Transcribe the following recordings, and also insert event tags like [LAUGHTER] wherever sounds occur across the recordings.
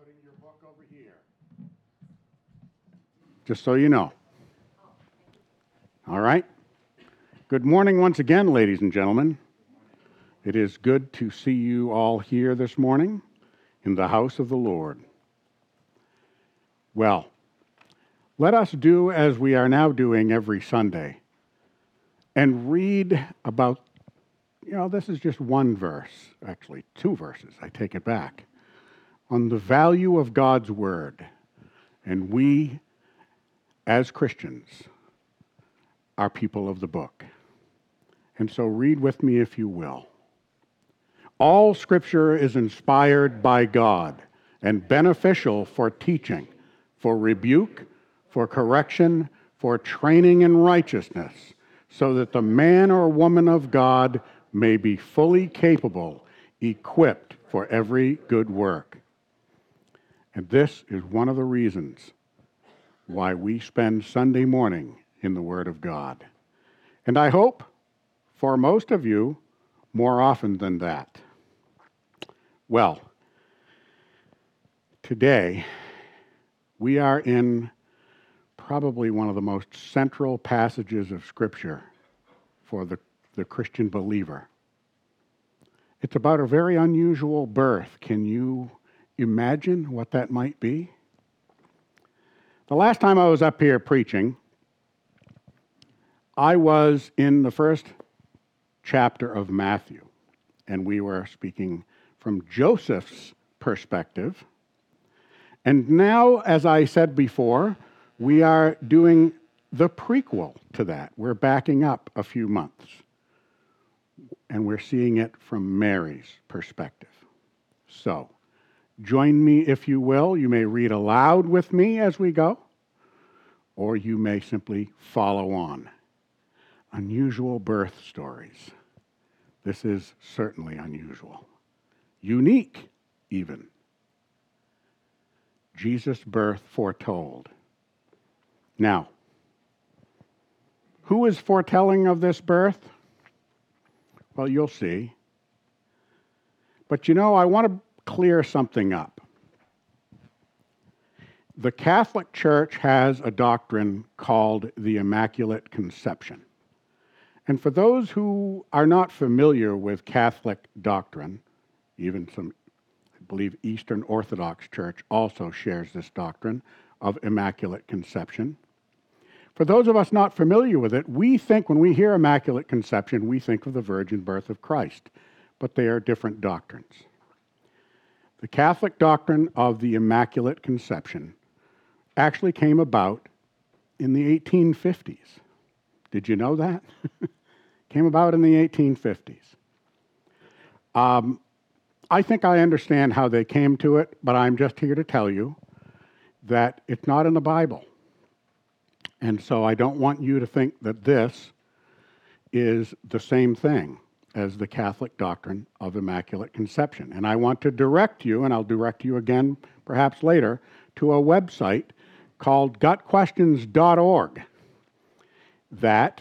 putting your book over here. Just so you know. All right? Good morning once again, ladies and gentlemen. It is good to see you all here this morning in the house of the Lord. Well, let us do as we are now doing every Sunday and read about, you know, this is just one verse, actually, two verses, I take it back, on the value of God's Word. And we, as Christians, are people of the book. And so read with me if you will. All Scripture is inspired by God and beneficial for teaching, for rebuke, for correction, for training in righteousness, so that the man or woman of God may be fully capable, equipped for every good work. And this is one of the reasons why we spend Sunday morning in the Word of God. And I hope for most of you more often than that. Well, today we are in probably one of the most central passages of Scripture for the, the Christian believer. It's about a very unusual birth. Can you imagine what that might be? The last time I was up here preaching, I was in the first chapter of Matthew, and we were speaking from Joseph's perspective. And now, as I said before, we are doing the prequel to that. We're backing up a few months, and we're seeing it from Mary's perspective. So, join me if you will. You may read aloud with me as we go, or you may simply follow on. Unusual birth stories. This is certainly unusual, unique even. Jesus' birth foretold. Now, who is foretelling of this birth? Well, you'll see. But you know, I want to clear something up. The Catholic Church has a doctrine called the Immaculate Conception. And for those who are not familiar with Catholic doctrine, even some, I believe, Eastern Orthodox Church also shares this doctrine of Immaculate Conception. For those of us not familiar with it, we think when we hear Immaculate Conception, we think of the virgin birth of Christ, but they are different doctrines. The Catholic doctrine of the Immaculate Conception actually came about in the 1850s. Did you know that? [LAUGHS] came about in the 1850s. Um, I think I understand how they came to it, but I'm just here to tell you that it's not in the Bible. And so I don't want you to think that this is the same thing as the Catholic doctrine of Immaculate Conception. And I want to direct you, and I'll direct you again perhaps later, to a website called gotquestions.org. That,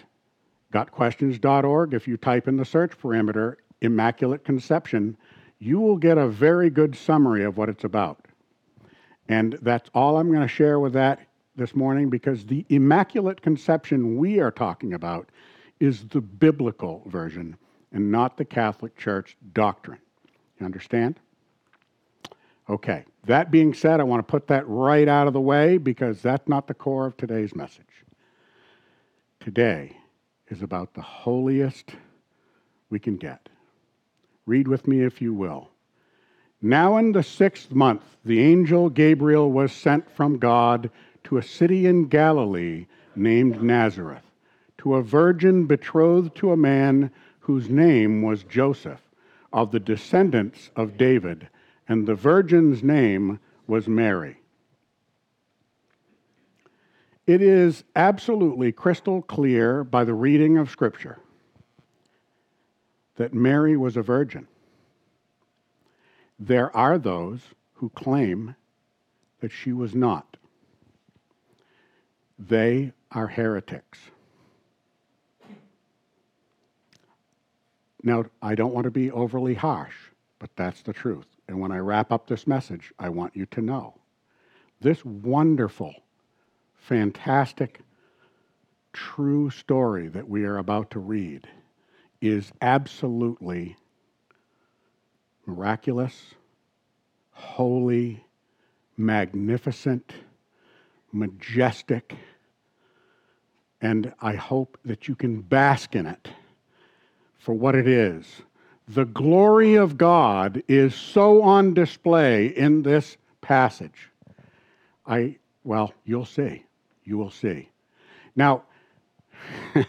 gotquestions.org, if you type in the search parameter Immaculate Conception, you will get a very good summary of what it's about. And that's all I'm going to share with that this morning because the Immaculate Conception we are talking about is the biblical version and not the Catholic Church doctrine. You understand? Okay, that being said, I want to put that right out of the way because that's not the core of today's message. Today is about the holiest we can get. Read with me if you will. Now, in the sixth month, the angel Gabriel was sent from God to a city in Galilee named Nazareth, to a virgin betrothed to a man whose name was Joseph, of the descendants of David, and the virgin's name was Mary. It is absolutely crystal clear by the reading of Scripture that Mary was a virgin. There are those who claim that she was not. They are heretics. Now, I don't want to be overly harsh, but that's the truth. and when I wrap up this message, I want you to know this wonderful, fantastic, true story that we are about to read is absolutely miraculous, holy, magnificent, majestic, and I hope that you can bask in it for what it is. The glory of God is so on display in this passage. I, well, you'll see. You will see. Now, [LAUGHS]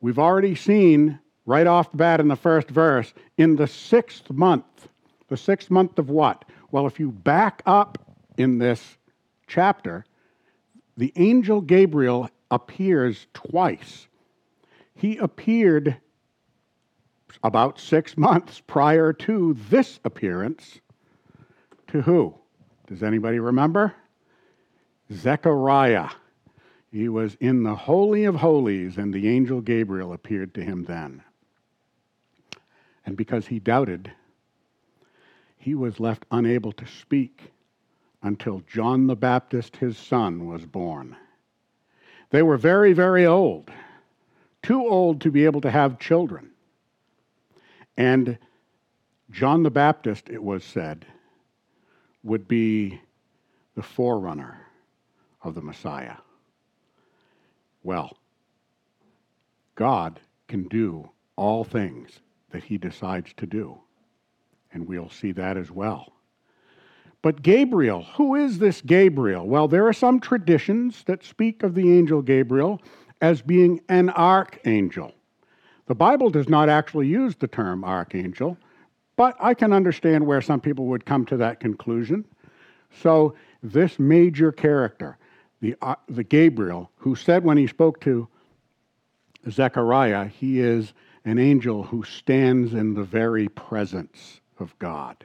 we've already seen right off the bat in the first verse, in the sixth month, the sixth month of what? Well, if you back up in this chapter, the angel Gabriel appears twice. He appeared about six months prior to this appearance to who? Does anybody remember? Zechariah. He was in the Holy of Holies, and the angel Gabriel appeared to him then. And because he doubted, he was left unable to speak until John the Baptist, his son, was born. They were very, very old, too old to be able to have children. And John the Baptist, it was said, would be the forerunner of the Messiah. Well, God can do all things that he decides to do, and we'll see that as well. But Gabriel, who is this Gabriel? Well, there are some traditions that speak of the angel Gabriel as being an archangel. The Bible does not actually use the term archangel, but I can understand where some people would come to that conclusion. So, this major character, the, uh, the Gabriel, who said when he spoke to Zechariah, he is an angel who stands in the very presence of God.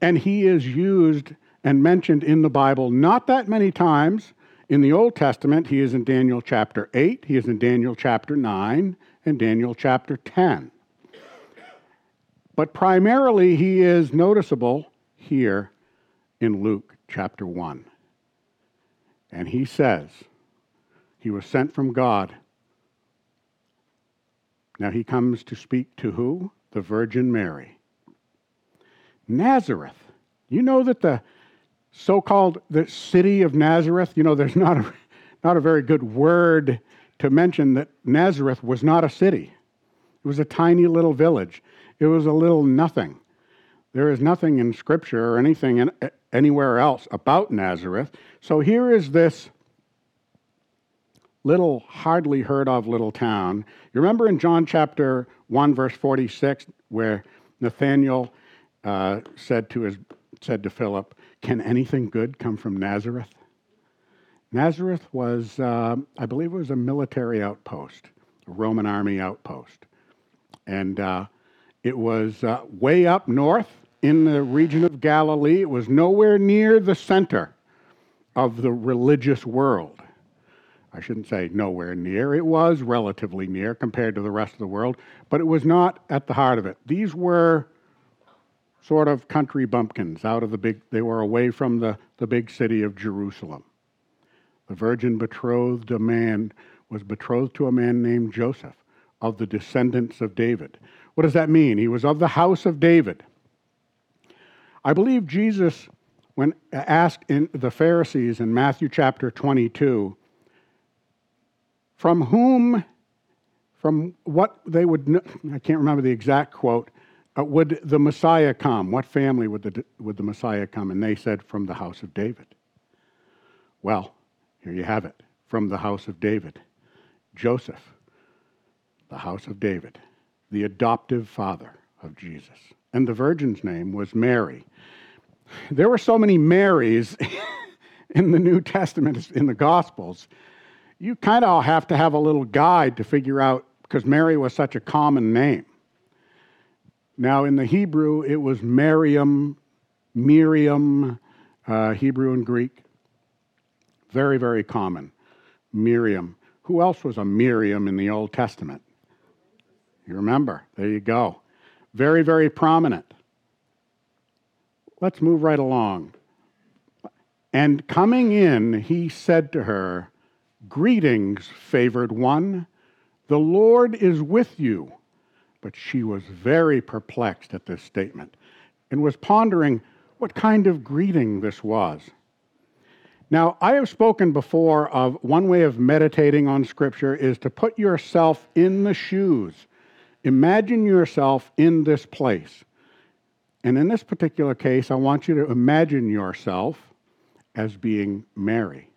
And he is used and mentioned in the Bible not that many times, in the Old Testament, he is in Daniel chapter 8, he is in Daniel chapter 9, and Daniel chapter 10. But primarily, he is noticeable here in Luke chapter 1. And he says, he was sent from God. Now he comes to speak to who? The Virgin Mary. Nazareth. You know that the so-called the city of Nazareth, you know, there's [LAUGHS] not a, not a very good word to mention that Nazareth was not a city. It was a tiny little village. It was a little nothing. There is nothing in Scripture or anything in, anywhere else about Nazareth. So here is this little, hardly heard of little town. You remember in John chapter 1, verse 46, where Nathanael uh, said, to his, said to Philip, can anything good come from Nazareth? Nazareth was, uh, I believe it was a military outpost, a Roman army outpost. And uh, it was uh, way up north in the region of Galilee. It was nowhere near the center of the religious world. I shouldn't say nowhere near. It was relatively near compared to the rest of the world, but it was not at the heart of it. These were sort of country bumpkins out of the big, they were away from the, the big city of Jerusalem. The virgin betrothed a man, was betrothed to a man named Joseph of the descendants of David. What does that mean? He was of the house of David. I believe Jesus, when asked in the Pharisees in Matthew chapter 22, from whom, from what they would, I can't remember the exact quote, uh, would the Messiah come? What family would the, would the Messiah come? And they said, From the house of David. Well, here you have it from the house of David. Joseph, the house of David, the adoptive father of Jesus. And the virgin's name was Mary. There were so many Marys [LAUGHS] in the New Testament, in the Gospels. You kind of have to have a little guide to figure out, because Mary was such a common name. Now, in the Hebrew, it was Miriam, Miriam, uh, Hebrew and Greek. Very, very common. Miriam. Who else was a Miriam in the Old Testament? You remember? There you go. Very, very prominent. Let's move right along. And coming in, he said to her, Greetings, favored one. The Lord is with you. But she was very perplexed at this statement and was pondering what kind of greeting this was. Now, I have spoken before of one way of meditating on Scripture is to put yourself in the shoes. Imagine yourself in this place. And in this particular case, I want you to imagine yourself as being Mary.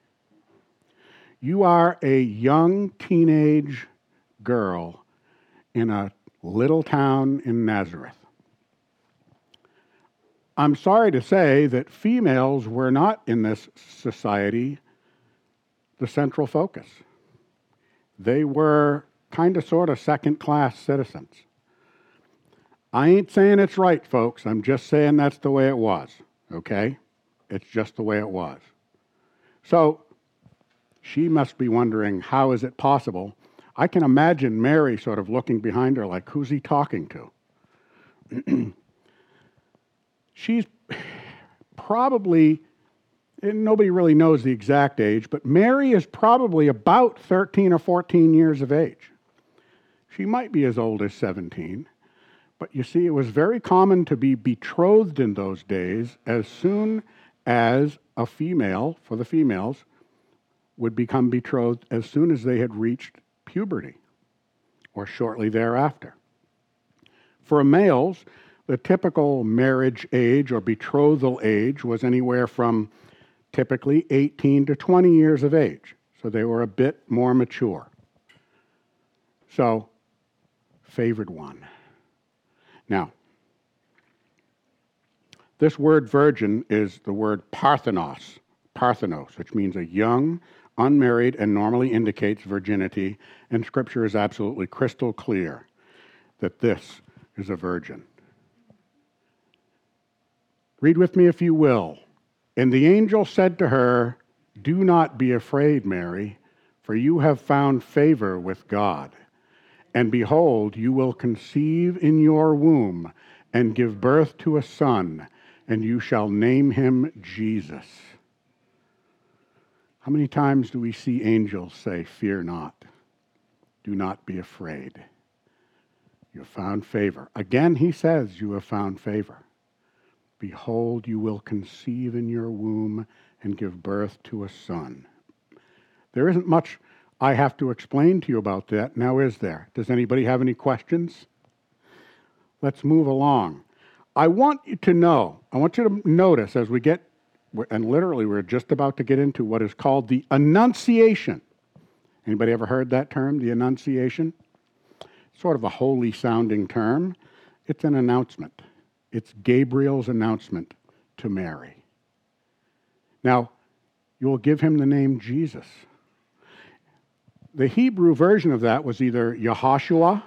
You are a young teenage girl in a little town in Nazareth. I'm sorry to say that females were not in this society the central focus. They were kind of sort of second class citizens. I ain't saying it's right, folks. I'm just saying that's the way it was, okay? It's just the way it was. So she must be wondering how is it possible? I can imagine Mary sort of looking behind her like, who's he talking to? [CLEARS THROAT] she's probably, eh, nobody really knows the exact age, but Mary is probably about 13 or 14 years of age. She might be as old as 17. But you see, it was very common to be betrothed in those days as soon as a female, for the females, would become betrothed as soon as they had reached puberty or shortly thereafter. For males, the typical marriage age or betrothal age was anywhere from typically 18 to 20 years of age. So they were a bit more mature. So, favored one. Now, this word virgin is the word parthenos, parthenos, which means a young, unmarried, and normally indicates virginity. And Scripture is absolutely crystal clear that this is a virgin. Read with me if you will. And the angel said to her, Do not be afraid, Mary, for you have found favor with God. And behold, you will conceive in your womb and give birth to a son, and you shall name him Jesus. How many times do we see angels say, Fear not, do not be afraid? You have found favor. Again, he says, You have found favor. Behold, you will conceive in your womb and give birth to a son. There isn't much I have to explain to you about that, now is there? Does anybody have any questions? Let's move along. I want you to know, I want you to notice as we get, and literally we're just about to get into what is called the Annunciation. Anybody ever heard that term, the Annunciation? Sort of a holy sounding term. It's an announcement. It's Gabriel's announcement to Mary. Now, you will give him the name Jesus. The Hebrew version of that was either Yehoshua,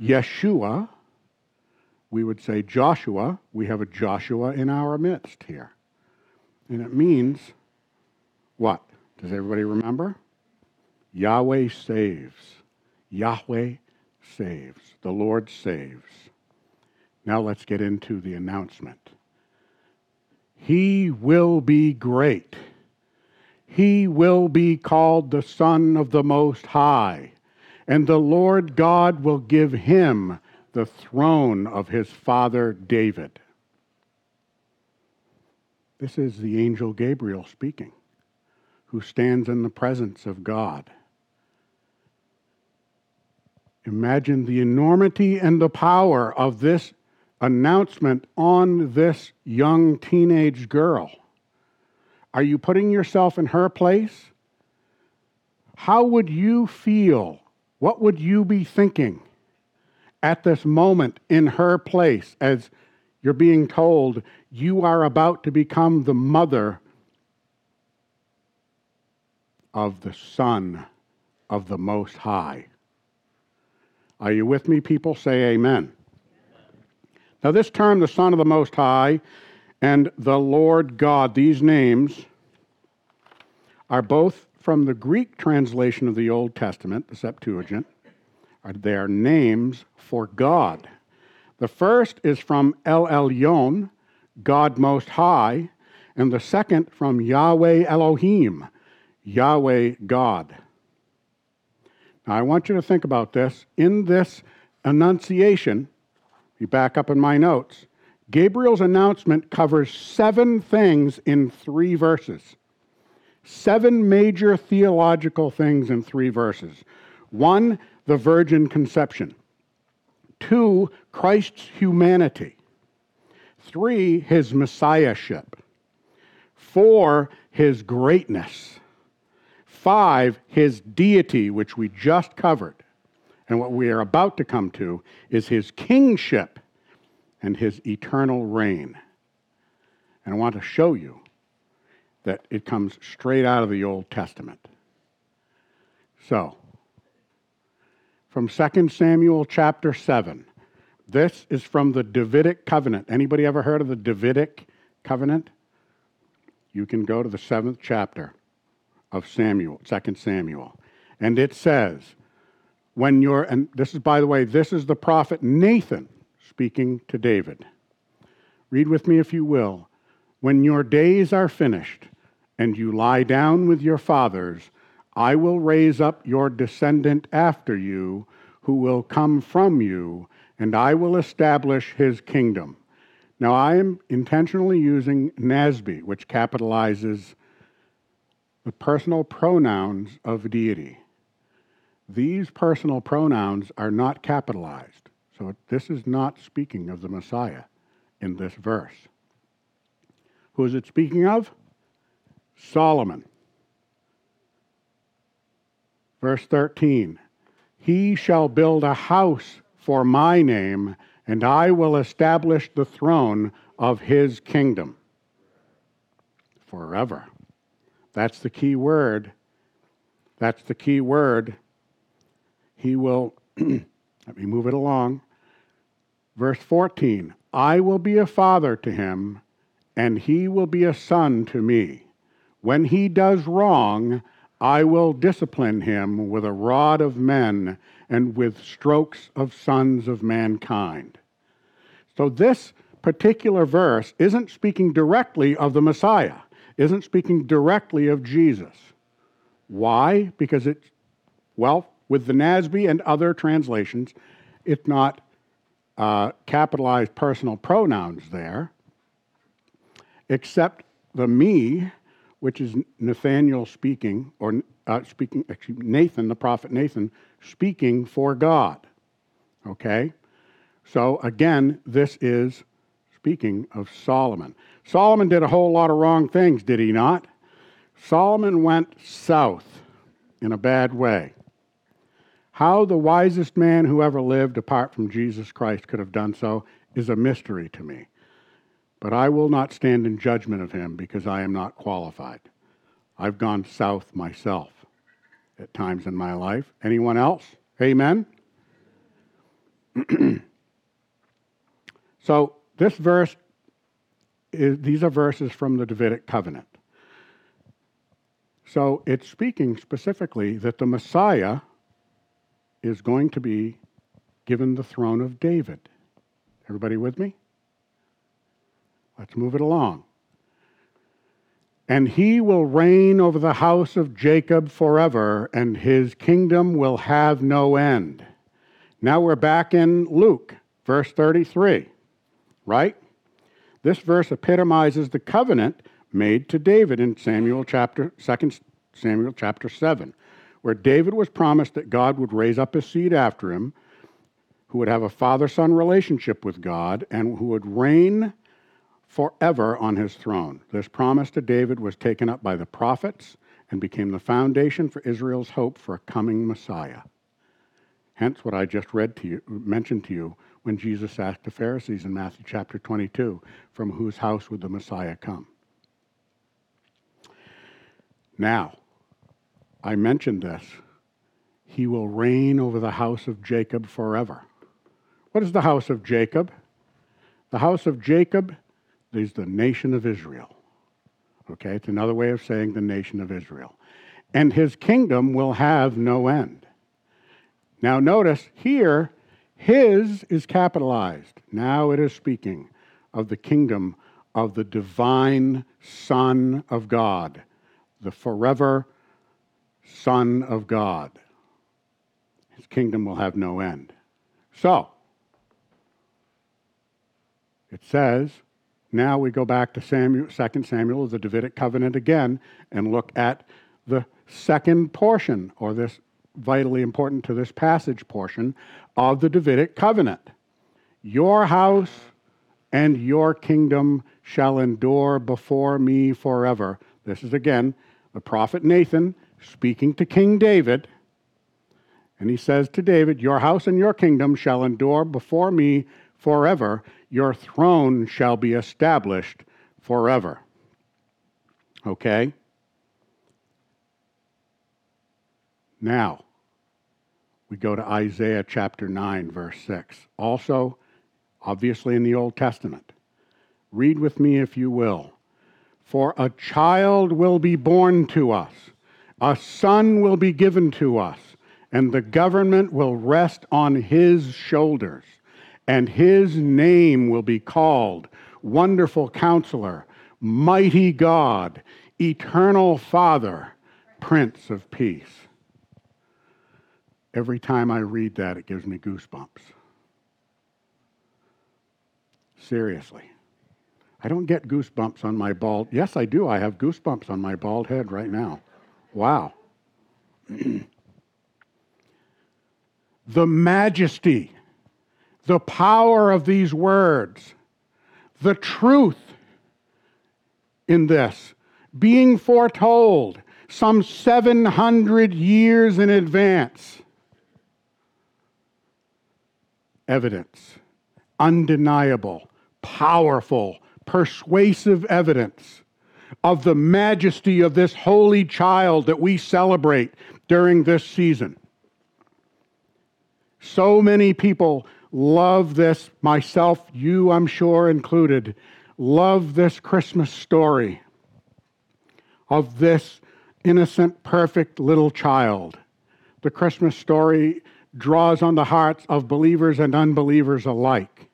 Yeshua. We would say Joshua. We have a Joshua in our midst here. And it means what? Does everybody remember? Yahweh saves. Yahweh saves. The Lord saves. Now let's get into the announcement. He will be great. He will be called the Son of the Most High, and the Lord God will give him the throne of his father David. This is the angel Gabriel speaking, who stands in the presence of God. Imagine the enormity and the power of this announcement on this young teenage girl? Are you putting yourself in her place? How would you feel? What would you be thinking at this moment in her place as you're being told you are about to become the mother of the Son of the Most High? Are you with me, people? Say amen. Now, this term, the Son of the Most High and the Lord God, these names are both from the Greek translation of the Old Testament, the Septuagint. They are names for God. The first is from El Elyon, God Most High, and the second from Yahweh Elohim, Yahweh God. Now, I want you to think about this. In this annunciation, you back up in my notes, Gabriel's announcement covers seven things in three verses. Seven major theological things in three verses. One, the virgin conception. Two, Christ's humanity. Three, his messiahship. Four, his greatness. Five, his deity, which we just covered. And what we are about to come to is his kingship and his eternal reign. And I want to show you that it comes straight out of the Old Testament. So, from 2 Samuel chapter 7. This is from the Davidic covenant. Anybody ever heard of the Davidic covenant? You can go to the 7th chapter of Samuel, Second Samuel. And it says, when you're, and this is, by the way, this is the prophet Nathan speaking to David. Read with me if you will. When your days are finished and you lie down with your fathers, I will raise up your descendant after you, who will come from you, and I will establish his kingdom. Now, I am intentionally using NASB, which capitalizes the personal pronouns of deity. These personal pronouns are not capitalized, so this is not speaking of the Messiah in this verse. Who is it speaking of? Solomon. Verse 13 He shall build a house for my name, and I will establish the throne of his kingdom forever. That's the key word. That's the key word. He will, [CLEARS THROAT] let me move it along. Verse 14 I will be a father to him, and he will be a son to me. When he does wrong, I will discipline him with a rod of men and with strokes of sons of mankind. So, this particular verse isn't speaking directly of the Messiah isn't speaking directly of Jesus. Why? Because it's, well, with the NASB and other translations, it's not uh, capitalized personal pronouns there, except the me, which is Nathaniel speaking, or uh, speaking, me, Nathan, the prophet Nathan, speaking for God. Okay? So again, this is speaking of Solomon. Solomon did a whole lot of wrong things, did he not? Solomon went south in a bad way. How the wisest man who ever lived apart from Jesus Christ could have done so is a mystery to me. But I will not stand in judgment of him because I am not qualified. I've gone south myself at times in my life. Anyone else? Amen? [CLEARS THROAT] so, this verse is, these are verses from the Davidic covenant. So it's speaking specifically that the Messiah is going to be given the throne of David. Everybody with me? Let's move it along. And he will reign over the house of Jacob forever, and his kingdom will have no end. Now we're back in Luke, verse 33, right? This verse epitomizes the covenant made to David in Samuel chapter 2 Samuel chapter 7, where David was promised that God would raise up a seed after him who would have a father-son relationship with God and who would reign forever on his throne. This promise to David was taken up by the prophets and became the foundation for Israel's hope for a coming Messiah. Hence what I just read to you mentioned to you when Jesus asked the Pharisees in Matthew chapter 22, From whose house would the Messiah come? Now, I mentioned this. He will reign over the house of Jacob forever. What is the house of Jacob? The house of Jacob is the nation of Israel. Okay, it's another way of saying the nation of Israel. And his kingdom will have no end. Now, notice here, his is capitalized. Now it is speaking of the kingdom of the divine Son of God, the forever Son of God. His kingdom will have no end. So, it says, now we go back to Samuel, 2 Samuel, the Davidic covenant again, and look at the second portion, or this vitally important to this passage portion of the Davidic covenant. Your house and your kingdom shall endure before me forever. This is again the prophet Nathan speaking to King David. And he says to David, Your house and your kingdom shall endure before me forever. Your throne shall be established forever. Okay? Now, we go to Isaiah chapter 9, verse 6. Also, obviously in the Old Testament. Read with me if you will. For a child will be born to us, a son will be given to us, and the government will rest on his shoulders, and his name will be called Wonderful Counselor, Mighty God, Eternal Father, Prince of Peace. Every time I read that, it gives me goosebumps. Seriously. I don't get goosebumps on my bald. Yes, I do. I have goosebumps on my bald head right now. Wow. [CLEARS THROAT] the majesty, the power of these words, the truth in this being foretold some 700 years in advance. Evidence, undeniable, powerful, persuasive evidence of the majesty of this holy child that we celebrate during this season. So many people love this, myself, you, I'm sure, included, love this Christmas story of this innocent, perfect little child. The Christmas story draws on the hearts of believers and unbelievers alike.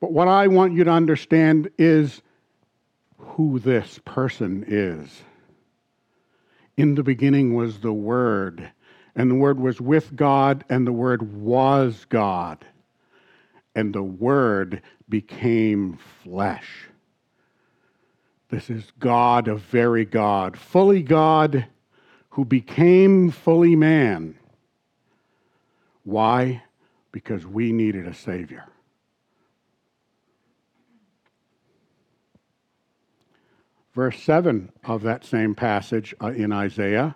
But what I want you to understand is who this person is. In the beginning was the Word, and the Word was with God, and the Word was God. And the Word became flesh. This is God, a very God, fully God, who became fully man. Why? Because we needed a Savior. verse 7 of that same passage uh, in Isaiah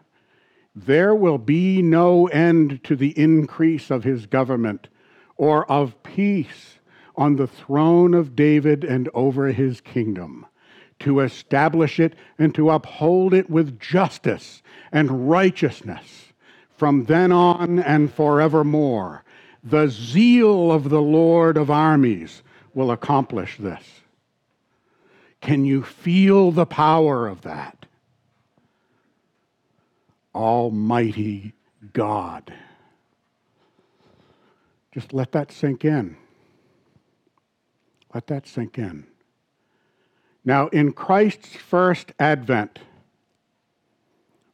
there will be no end to the increase of his government or of peace on the throne of David and over his kingdom, to establish it and to uphold it with justice and righteousness from then on and forevermore. The zeal of the Lord of armies will accomplish this. Can you feel the power of that? Almighty God. Just let that sink in. Let that sink in. Now, in Christ's first advent,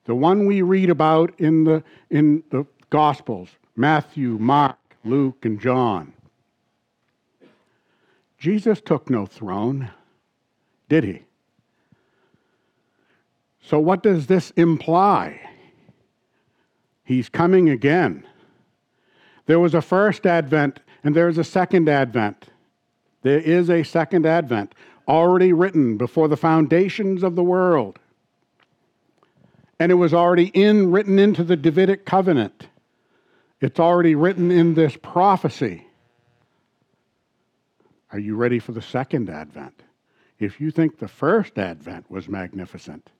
the one we read about in the, in the Gospels Matthew, Mark, Luke, and John Jesus took no throne did he? So, what does this imply? He's coming again. There was a first advent and there is a second advent. There is a second advent already written before the foundations of the world. And it was already in written into the Davidic covenant. It's already written in this prophecy. Are you ready for the second advent? if you think the first advent was magnificent,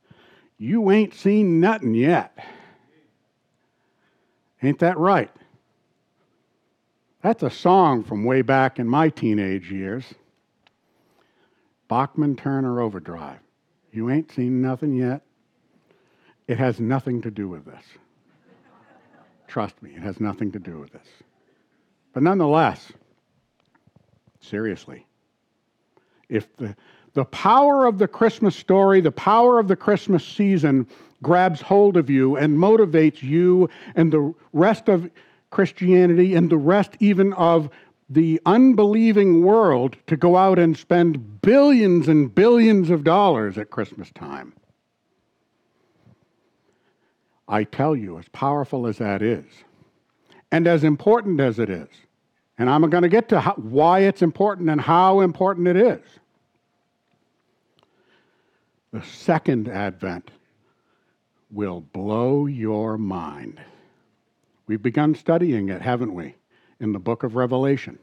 you ain't seen nothing yet. Ain't that right? That's a song from way back in my teenage years. Bachman Turner Overdrive. You ain't seen nothing yet. It has nothing to do with this. Trust me, it has nothing to do with this. But nonetheless, seriously, If the, the power of the Christmas story, the power of the Christmas season grabs hold of you and motivates you and the rest of Christianity and the rest even of the unbelieving world to go out and spend billions and billions of dollars at Christmas time. I tell you, as powerful as that is, and as important as it is, and I'm going to get to how, why it's important and how important it is. The second advent will blow your mind. We've begun studying it, haven't we, in the book of Revelation.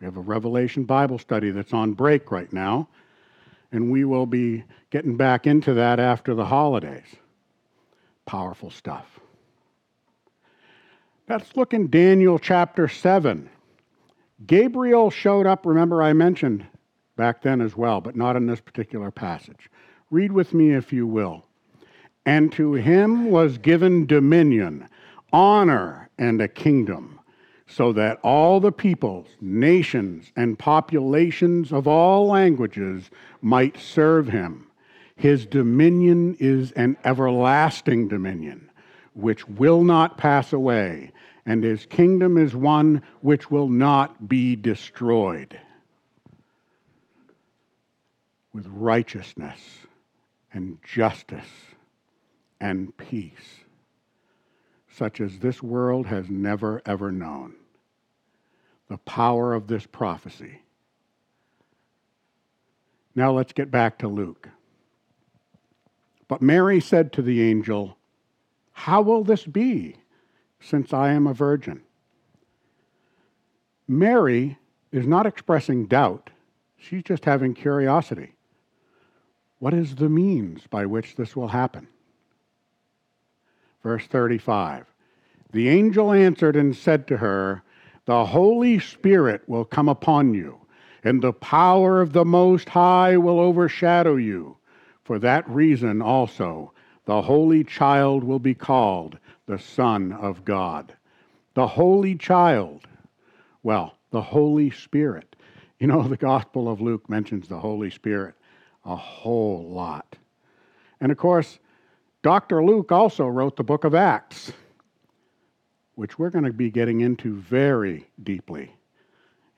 We have a Revelation Bible study that's on break right now, and we will be getting back into that after the holidays. Powerful stuff. Let's look in Daniel chapter 7. Gabriel showed up, remember, I mentioned back then as well, but not in this particular passage. Read with me, if you will. And to him was given dominion, honor, and a kingdom, so that all the peoples, nations, and populations of all languages might serve him. His dominion is an everlasting dominion, which will not pass away, and his kingdom is one which will not be destroyed. With righteousness and justice and peace, such as this world has never ever known. The power of this prophecy. Now let's get back to Luke. But Mary said to the angel, How will this be, since I am a virgin? Mary is not expressing doubt, she's just having curiosity. What is the means by which this will happen? Verse 35 The angel answered and said to her, The Holy Spirit will come upon you, and the power of the Most High will overshadow you. For that reason also, the Holy Child will be called the Son of God. The Holy Child, well, the Holy Spirit. You know, the Gospel of Luke mentions the Holy Spirit a whole lot. And of course, Dr. Luke also wrote the book of Acts, which we're going to be getting into very deeply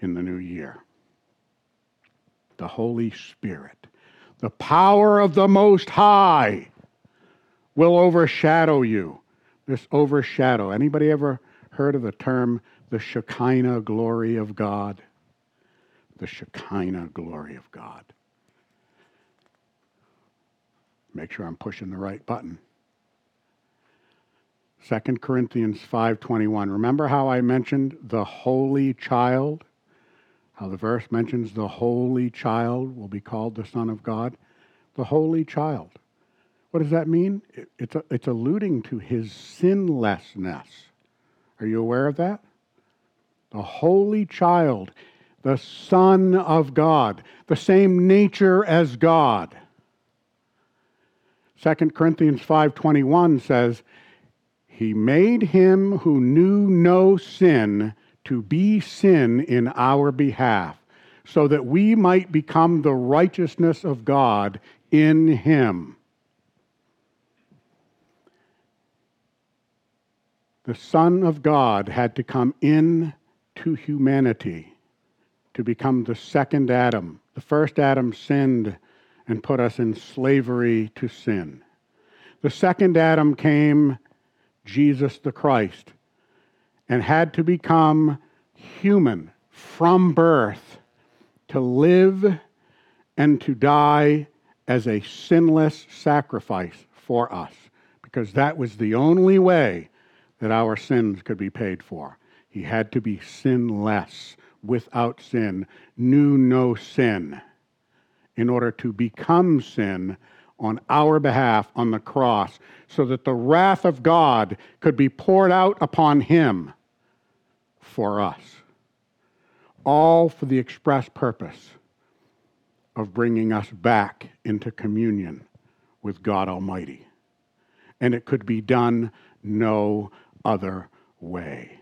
in the new year. The Holy Spirit, the power of the Most High will overshadow you. This overshadow. Anybody ever heard of the term the Shekinah glory of God? The Shekinah glory of God. Make sure I'm pushing the right button. 2 Corinthians 5:21. Remember how I mentioned the holy child? How the verse mentions the holy child will be called the son of God? The holy child. What does that mean? It's, it's alluding to his sinlessness. Are you aware of that? The holy child, the Son of God, the same nature as God. 2 Corinthians 5:21 says, "He made him who knew no sin to be sin in our behalf, so that we might become the righteousness of God in him." The Son of God had to come in to humanity to become the second Adam. The first Adam sinned and put us in slavery to sin. The second Adam came, Jesus the Christ, and had to become human from birth to live and to die as a sinless sacrifice for us, because that was the only way that our sins could be paid for. He had to be sinless, without sin, knew no sin in order to become sin on our behalf on the cross, so that the wrath of God could be poured out upon him for us. All for the express purpose of bringing us back into communion with God Almighty. And it could be done no other way.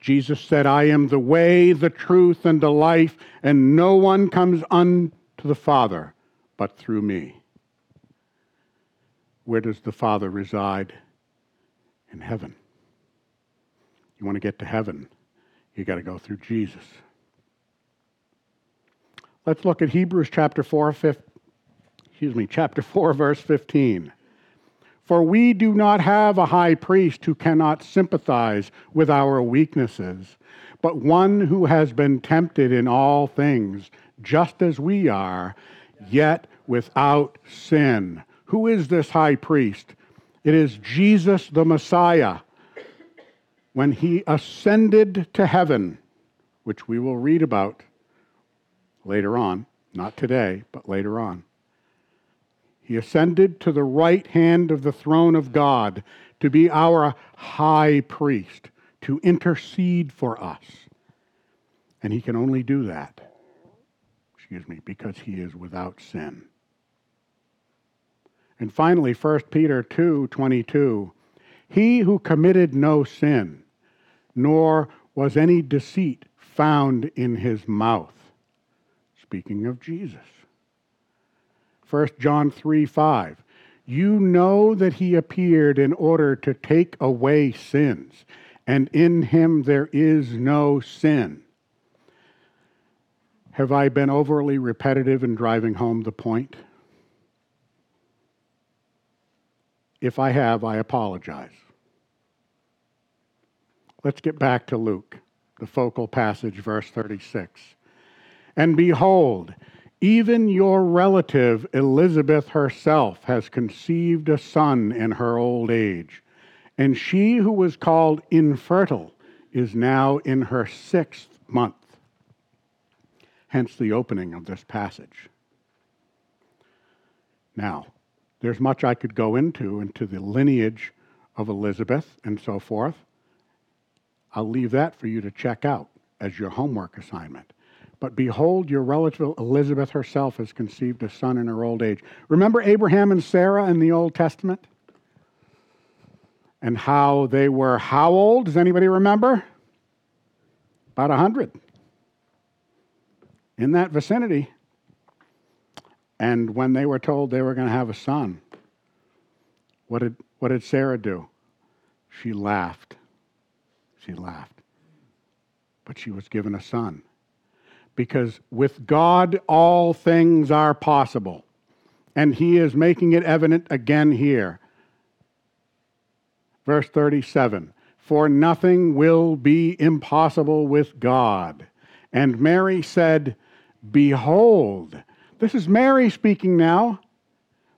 Jesus said, I am the way, the truth, and the life, and no one comes unto the Father but through me. Where does the Father reside? In heaven. You want to get to heaven, you got to go through Jesus. Let's look at Hebrews chapter 4, 5, excuse me, chapter 4, verse 15. For we do not have a high priest who cannot sympathize with our weaknesses, but one who has been tempted in all things, just as we are, yet without sin. Who is this high priest? It is Jesus the Messiah. When he ascended to heaven, which we will read about later on, not today, but later on. He ascended to the right hand of the throne of God to be our high priest, to intercede for us. And he can only do that, excuse me, because he is without sin. And finally, 1 Peter 2 22. He who committed no sin, nor was any deceit found in his mouth. Speaking of Jesus. 1 John 3 5. You know that he appeared in order to take away sins, and in him there is no sin. Have I been overly repetitive in driving home the point? If I have, I apologize. Let's get back to Luke, the focal passage, verse 36. And behold, even your relative Elizabeth herself has conceived a son in her old age, and she who was called infertile is now in her sixth month. Hence the opening of this passage. Now, there's much I could go into, into the lineage of Elizabeth and so forth. I'll leave that for you to check out as your homework assignment. But behold, your relative Elizabeth herself has conceived a son in her old age. Remember Abraham and Sarah in the Old Testament? And how they were how old? Does anybody remember? About a 100. In that vicinity. And when they were told they were going to have a son, what did, what did Sarah do? She laughed. She laughed. But she was given a son because with God all things are possible. And he is making it evident again here. Verse 37 For nothing will be impossible with God. And Mary said, Behold, this is Mary speaking now.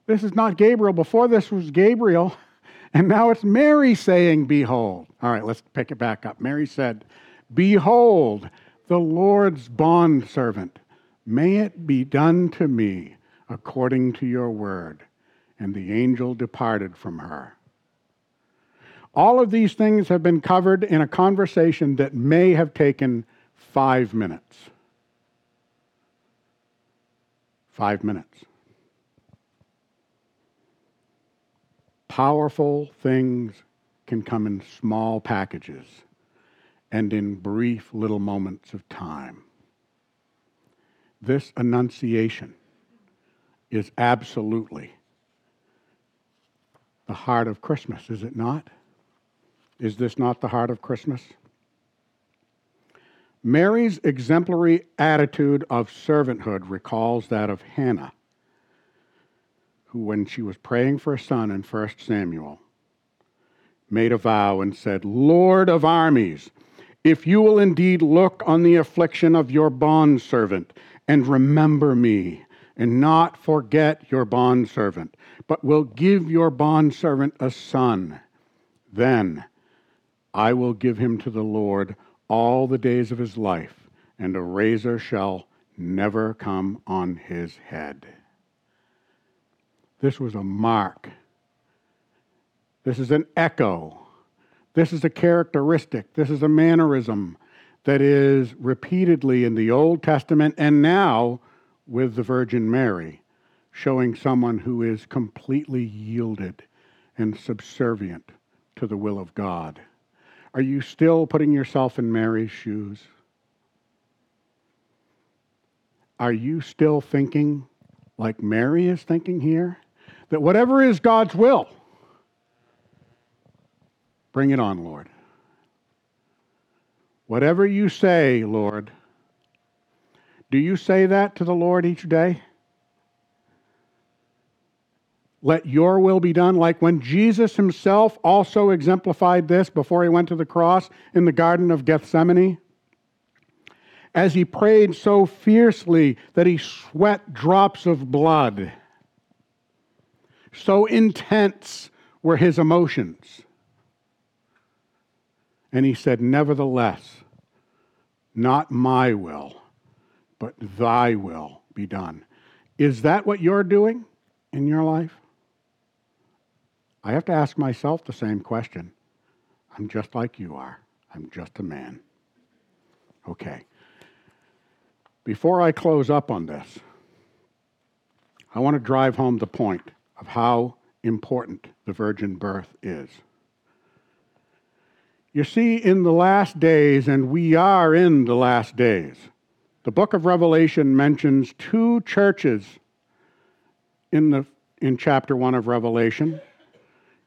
This is not Gabriel. Before this was Gabriel. [LAUGHS] And now it's Mary saying, Behold. All right, let's pick it back up. Mary said, Behold, the Lord's bondservant. May it be done to me according to your word. And the angel departed from her. All of these things have been covered in a conversation that may have taken five minutes. Five minutes. Powerful things can come in small packages and in brief little moments of time. This annunciation is absolutely the heart of Christmas, is it not? Is this not the heart of Christmas? Mary's exemplary attitude of servanthood recalls that of Hannah, who, when she was praying for a son in 1 Samuel, made a vow and said, Lord of armies, if you will indeed look on the affliction of your bondservant and remember me, and not forget your bondservant, but will give your bondservant a son, then I will give him to the Lord all the days of his life, and a razor shall never come on his head. This was a mark. This is an echo this is a characteristic, this is a mannerism that is repeatedly in the Old Testament and now with the Virgin Mary, showing someone who is completely yielded and subservient to the will of God. Are you still putting yourself in Mary's shoes? Are you still thinking like Mary is thinking here? That whatever is God's will, bring it on, Lord. Whatever you say, Lord, do you say that to the Lord each day? Let your will be done, like when Jesus himself also exemplified this before he went to the cross in the Garden of Gethsemane. As he prayed so fiercely that he sweat drops of blood. So intense were his emotions. And he said, Nevertheless, not my will, but thy will be done. Is that what you're doing in your life? I have to ask myself the same question. I'm just like you are. I'm just a man. Okay. Before I close up on this, I want to drive home the point of how important the virgin birth is. You see, in the last days, and we are in the last days, the book of Revelation mentions two churches in, the, in chapter 1 of Revelation.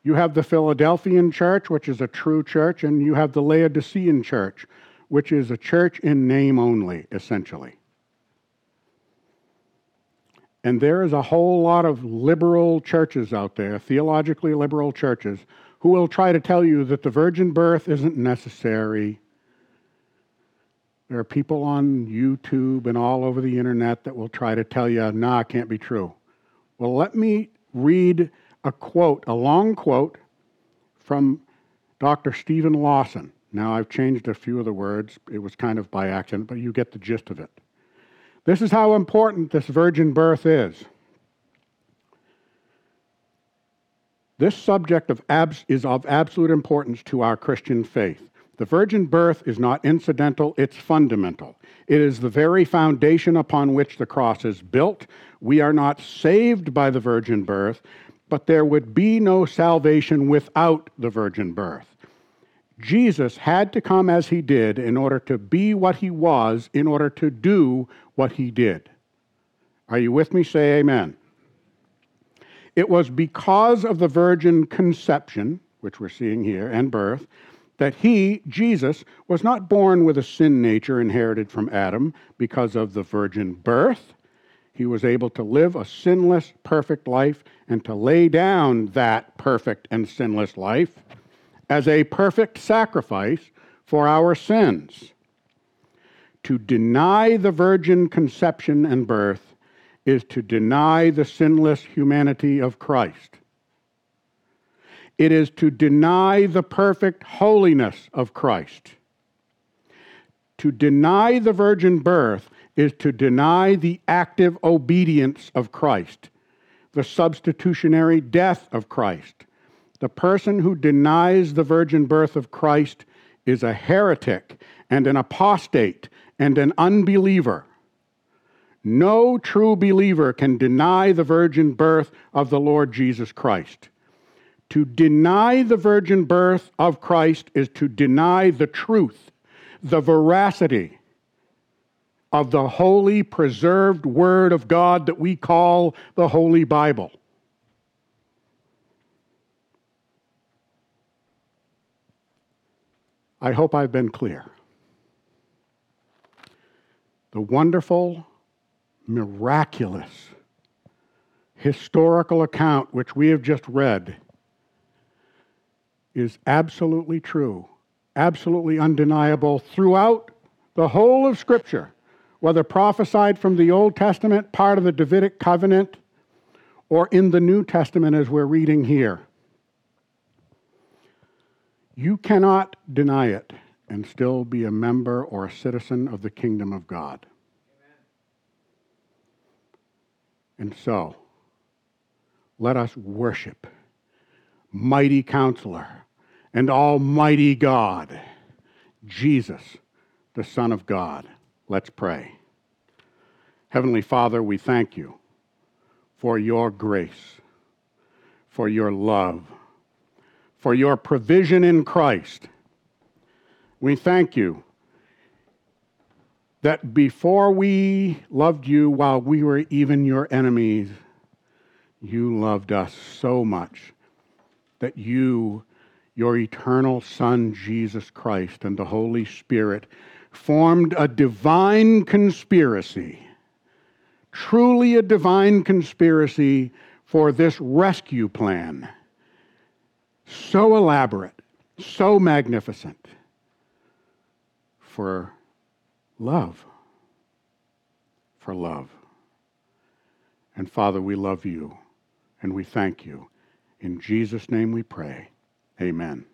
You have the Philadelphian church, which is a true church, and you have the Laodicean church, which is a church in name only, essentially. And there is a whole lot of liberal churches out there, theologically liberal churches, who will try to tell you that the virgin birth isn't necessary. There are people on YouTube and all over the internet that will try to tell you, nah, it can't be true. Well, let me read a quote, a long quote from Dr. Steven Lawson. Now, I've changed a few of the words. It was kind of by accident, but you get the gist of it. This is how important this virgin birth is. This subject of abs- is of absolute importance to our Christian faith. The virgin birth is not incidental, it's fundamental. It is the very foundation upon which the cross is built. We are not saved by the virgin birth, but there would be no salvation without the virgin birth. Jesus had to come as he did in order to be what he was, in order to do what he did. Are you with me? Say amen. It was because of the virgin conception, which we're seeing here, and birth, that he, Jesus, was not born with a sin nature inherited from Adam because of the virgin birth. He was able to live a sinless, perfect life and to lay down that perfect and sinless life as a perfect sacrifice for our sins. To deny the virgin conception and birth is to deny the sinless humanity of Christ. It is to deny the perfect holiness of Christ. To deny the virgin birth is to deny the active obedience of Christ, the substitutionary death of Christ. The person who denies the virgin birth of Christ is a heretic and an apostate and an unbeliever. No true believer can deny the virgin birth of the Lord Jesus Christ. To deny the virgin birth of Christ is to deny the truth, the veracity of the holy, preserved Word of God that we call the Holy Bible. I hope I've been clear. The wonderful miraculous historical account which we have just read is absolutely true, absolutely undeniable throughout the whole of Scripture, whether prophesied from the Old Testament, part of the Davidic covenant, or in the New Testament as we're reading here. You cannot deny it and still be a member or a citizen of the kingdom of God. And so, let us worship mighty counselor and almighty God, Jesus, the Son of God. Let's pray. Heavenly Father, we thank you for your grace, for your love, for your provision in Christ, We thank you that before we loved you while we were even your enemies, you loved us so much that you, your eternal Son, Jesus Christ, and the Holy Spirit formed a divine conspiracy, truly a divine conspiracy for this rescue plan. So elaborate, so magnificent for love. For love. And Father, we love you and we thank you. In Jesus' name we pray. Amen.